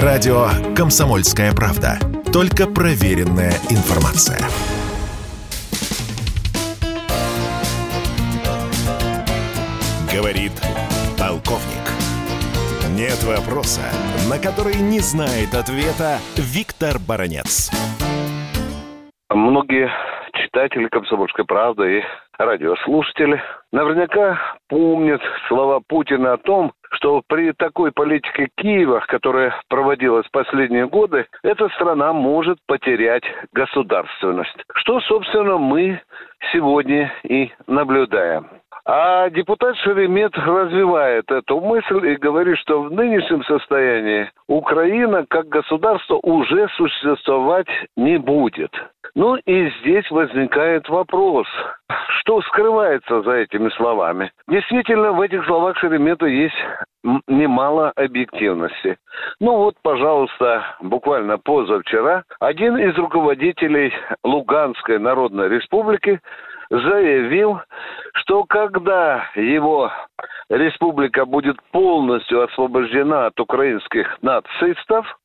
Радио «Комсомольская правда». Только проверенная информация. Говорит полковник. Нет вопроса, на который не знает ответа Виктор Баранец. Многие читатели «Комсомольской правды» и радиослушатели наверняка помнят слова Путина о том, что при такой политике Киева, которая проводилась последние годы, эта страна может потерять государственность. Что, собственно, мы сегодня и наблюдаем. А депутат Шеремет развивает эту мысль и говорит, что в нынешнем состоянии Украина как государство уже существовать не будет. Ну и здесь возникает вопрос, что скрывается за этими словами. Действительно, в этих словах Шеремета есть немало объективности. Ну вот, пожалуйста, буквально позавчера один из руководителей Луганской Народной Республики заявил, что когда его республика будет полностью освобождена от украинских нацистов,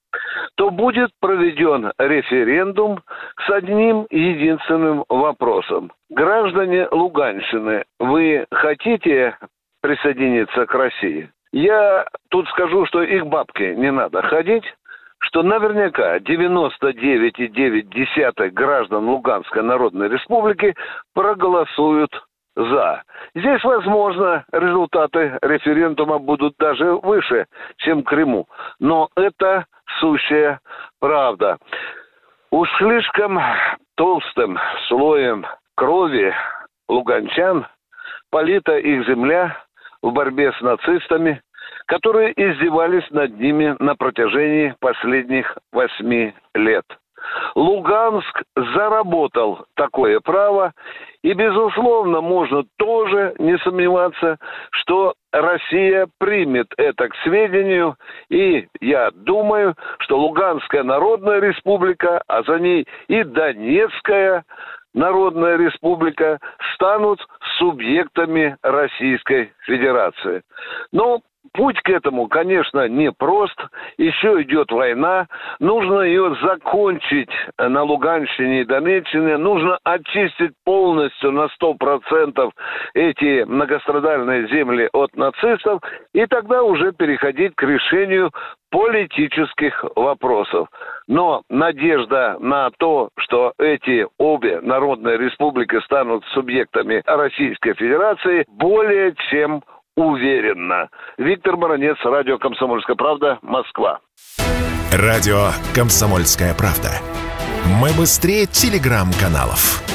то будет проведен референдум с одним единственным вопросом. Граждане Луганщины, вы хотите присоединиться к России? Я тут скажу, что их бабки не надо ходить, что наверняка 99,9 граждан Луганской Народной Республики проголосуют за. Здесь, возможно, результаты референдума будут даже выше, чем Крыму. Но это сущая правда. Уж слишком толстым слоем крови луганчан полита их земля в борьбе с нацистами, которые издевались над ними на протяжении последних восьми лет. Луганск заработал такое право, и, безусловно, можно тоже не сомневаться, что Россия примет это к сведению, и я думаю, что Луганская Народная Республика, а за ней и Донецкая Народная Республика станут субъектами Российской Федерации. Но Путь к этому, конечно, не прост. Еще идет война. Нужно ее закончить на Луганщине и Донеччине. Нужно очистить полностью на 100% эти многострадальные земли от нацистов. И тогда уже переходить к решению политических вопросов. Но надежда на то, что эти обе народные республики станут субъектами Российской Федерации, более чем уверенно. Виктор Баранец, радио «Комсомольская правда», Москва. Радио «Комсомольская правда». Мы быстрее телеграм-каналов.